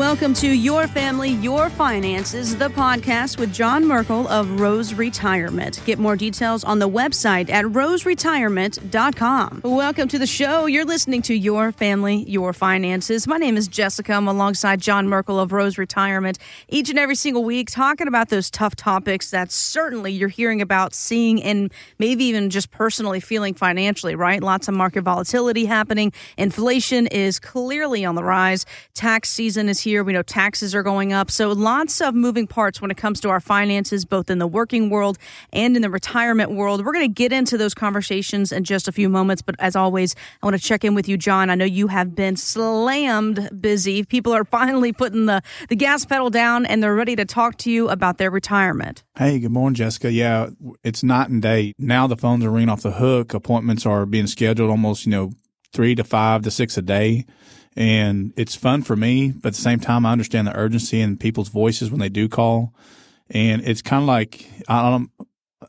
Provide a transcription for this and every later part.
Welcome to Your Family, Your Finances, the podcast with John Merkel of Rose Retirement. Get more details on the website at roseretirement.com. Welcome to the show. You're listening to Your Family, Your Finances. My name is Jessica. I'm alongside John Merkel of Rose Retirement each and every single week talking about those tough topics that certainly you're hearing about, seeing, and maybe even just personally feeling financially, right? Lots of market volatility happening. Inflation is clearly on the rise. Tax season is here. We know taxes are going up. So lots of moving parts when it comes to our finances, both in the working world and in the retirement world. We're going to get into those conversations in just a few moments. But as always, I want to check in with you, John. I know you have been slammed busy. People are finally putting the, the gas pedal down and they're ready to talk to you about their retirement. Hey, good morning, Jessica. Yeah, it's night and day. Now the phones are ringing off the hook. Appointments are being scheduled almost, you know, three to five to six a day and it's fun for me. But at the same time, I understand the urgency in people's voices when they do call, and it's kind of like I don't.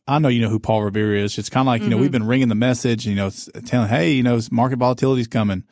I know you know who Paul Revere is. It's kind of like you mm-hmm. know we've been ringing the message, you know, telling hey, you know, market volatility is coming.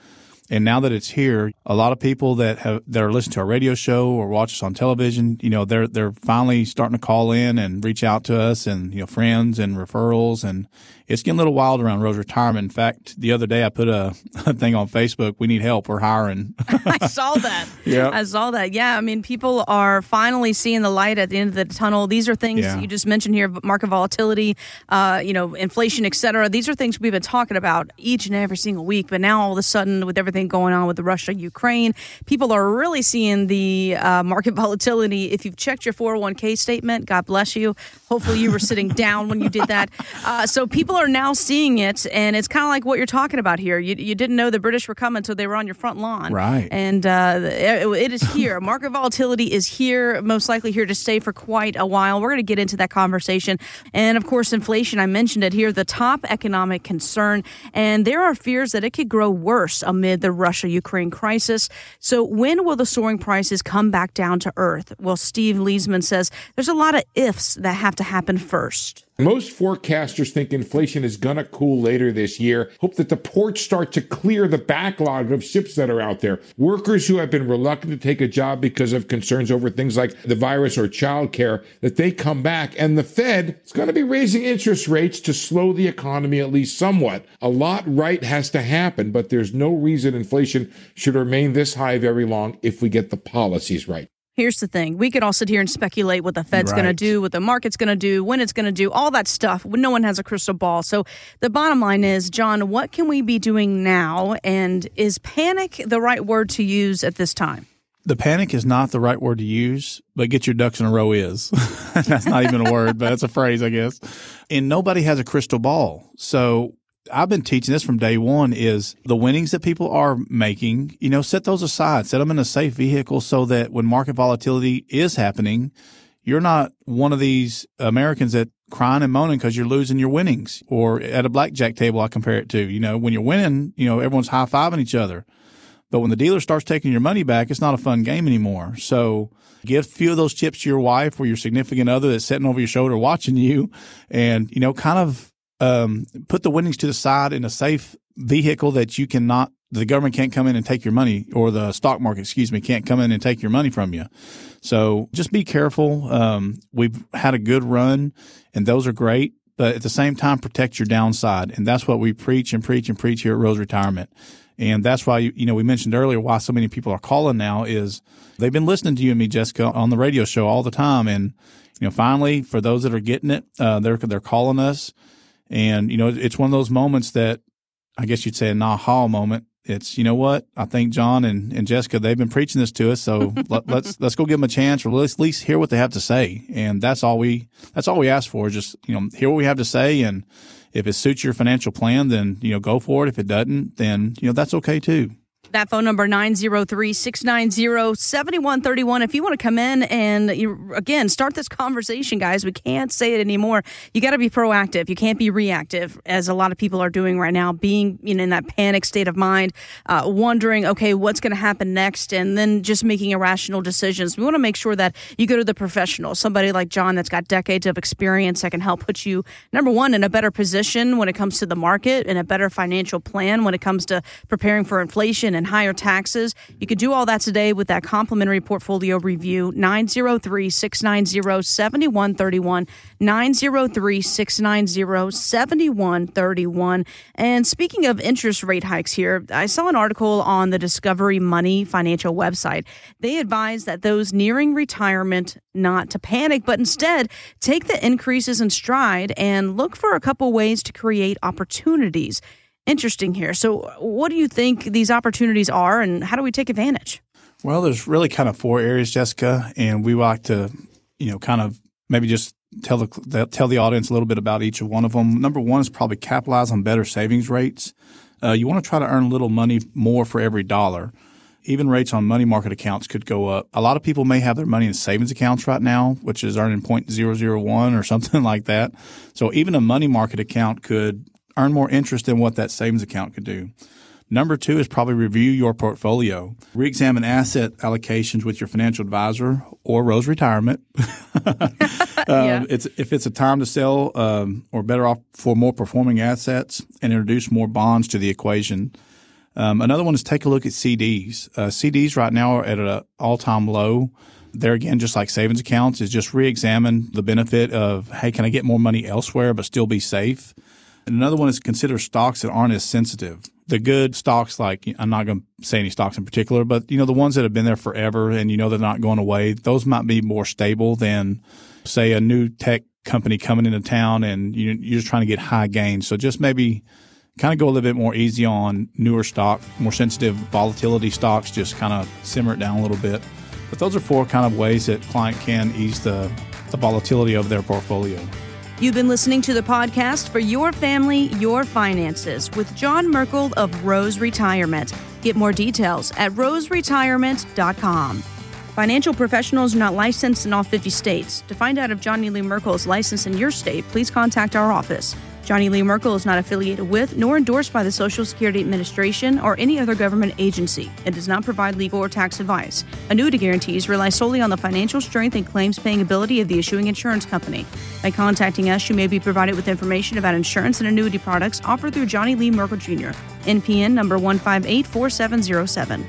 And now that it's here, a lot of people that have that are listening to our radio show or watch us on television, you know, they're they're finally starting to call in and reach out to us and you know friends and referrals and it's getting a little wild around Rose Retirement. In fact, the other day I put a, a thing on Facebook. We need help. We're hiring. I saw that. Yeah, I saw that. Yeah, I mean, people are finally seeing the light at the end of the tunnel. These are things yeah. you just mentioned here: market volatility, uh, you know, inflation, et cetera. These are things we've been talking about each and every single week. But now all of a sudden, with everything going on with the Russia Ukraine, people are really seeing the uh, market volatility. If you've checked your 401k statement, God bless you. Hopefully, you were sitting down when you did that. Uh, so people are now seeing it, and it's kind of like what you're talking about here. You, you didn't know the British were coming until they were on your front lawn. Right. And uh, it, it is here. Market volatility is here, most likely here to stay for quite a while. We're going to get into that conversation. And of course, inflation, I mentioned it here, the top economic concern. And there are fears that it could grow worse amid the Russia Ukraine crisis. So, when will the soaring prices come back down to earth? Well, Steve Liesman says there's a lot of ifs that have to happen first. Most forecasters think inflation is going to cool later this year. Hope that the ports start to clear the backlog of ships that are out there. Workers who have been reluctant to take a job because of concerns over things like the virus or childcare, that they come back. And the Fed is going to be raising interest rates to slow the economy at least somewhat. A lot right has to happen, but there's no reason inflation should remain this high very long if we get the policies right. Here's the thing. We could all sit here and speculate what the Fed's right. going to do, what the market's going to do, when it's going to do, all that stuff. No one has a crystal ball. So the bottom line is, John, what can we be doing now? And is panic the right word to use at this time? The panic is not the right word to use, but get your ducks in a row is. That's not even a word, but that's a phrase, I guess. And nobody has a crystal ball. So I've been teaching this from day one is the winnings that people are making, you know, set those aside, set them in a safe vehicle so that when market volatility is happening, you're not one of these Americans that crying and moaning because you're losing your winnings or at a blackjack table. I compare it to, you know, when you're winning, you know, everyone's high fiving each other. But when the dealer starts taking your money back, it's not a fun game anymore. So give a few of those chips to your wife or your significant other that's sitting over your shoulder watching you and, you know, kind of um, put the winnings to the side in a safe vehicle that you cannot, the government can't come in and take your money, or the stock market, excuse me, can't come in and take your money from you. So just be careful. Um, we've had a good run, and those are great. But at the same time, protect your downside, and that's what we preach and preach and preach here at Rose Retirement. And that's why you know we mentioned earlier why so many people are calling now is they've been listening to you and me, Jessica, on the radio show all the time, and you know finally for those that are getting it, uh, they're they're calling us and, you know, it's one of those moments that I guess you'd say an aha moment. It's, you know what? I think John and, and Jessica, they've been preaching this to us. So let, us let's, let's go give them a chance or let's at least hear what they have to say. And that's all we, that's all we ask for is just, you know, hear what we have to say. And if it suits your financial plan, then, you know, go for it. If it doesn't, then, you know, that's okay too. That phone number 903-690-7131 if you want to come in and you, again start this conversation guys we can't say it anymore. You got to be proactive. You can't be reactive as a lot of people are doing right now being you know, in that panic state of mind uh, wondering okay what's going to happen next and then just making irrational decisions. We want to make sure that you go to the professional somebody like John that's got decades of experience that can help put you number one in a better position when it comes to the market and a better financial plan when it comes to preparing for inflation and higher taxes. You could do all that today with that complimentary portfolio review 903 690 7131. 903 690 7131. And speaking of interest rate hikes here, I saw an article on the Discovery Money financial website. They advise that those nearing retirement not to panic, but instead take the increases in stride and look for a couple ways to create opportunities. Interesting here. So, what do you think these opportunities are, and how do we take advantage? Well, there's really kind of four areas, Jessica, and we like to, you know, kind of maybe just tell the tell the audience a little bit about each of one of them. Number one is probably capitalize on better savings rates. Uh, you want to try to earn a little money more for every dollar. Even rates on money market accounts could go up. A lot of people may have their money in savings accounts right now, which is earning 0.001 or something like that. So even a money market account could earn more interest than what that savings account could do. Number two is probably review your portfolio. Reexamine asset allocations with your financial advisor or Rose Retirement. um, yeah. it's, if it's a time to sell um, or better off for more performing assets and introduce more bonds to the equation. Um, another one is take a look at CDs. Uh, CDs right now are at an all time low. There again, just like savings accounts, is just re-examine the benefit of hey, can I get more money elsewhere but still be safe? And another one is consider stocks that aren't as sensitive the good stocks, like I'm not going to say any stocks in particular, but you know the ones that have been there forever and you know they're not going away, those might be more stable than say a new tech company coming into town and you're just trying to get high gains. So just maybe kind of go a little bit more easy on newer stock, more sensitive volatility stocks. Just kind of simmer it down a little bit. But those are four kind of ways that client can ease the, the volatility of their portfolio. You've been listening to the podcast for Your Family, Your Finances with John Merkel of Rose Retirement. Get more details at roseretirement.com. Financial professionals are not licensed in all 50 states. To find out if Johnny Lee Merkel is licensed in your state, please contact our office. Johnny Lee Merkel is not affiliated with nor endorsed by the Social Security Administration or any other government agency. It does not provide legal or tax advice. Annuity guarantees rely solely on the financial strength and claims paying ability of the issuing insurance company. By contacting us, you may be provided with information about insurance and annuity products offered through Johnny Lee Merkel Jr., NPN number 1584707.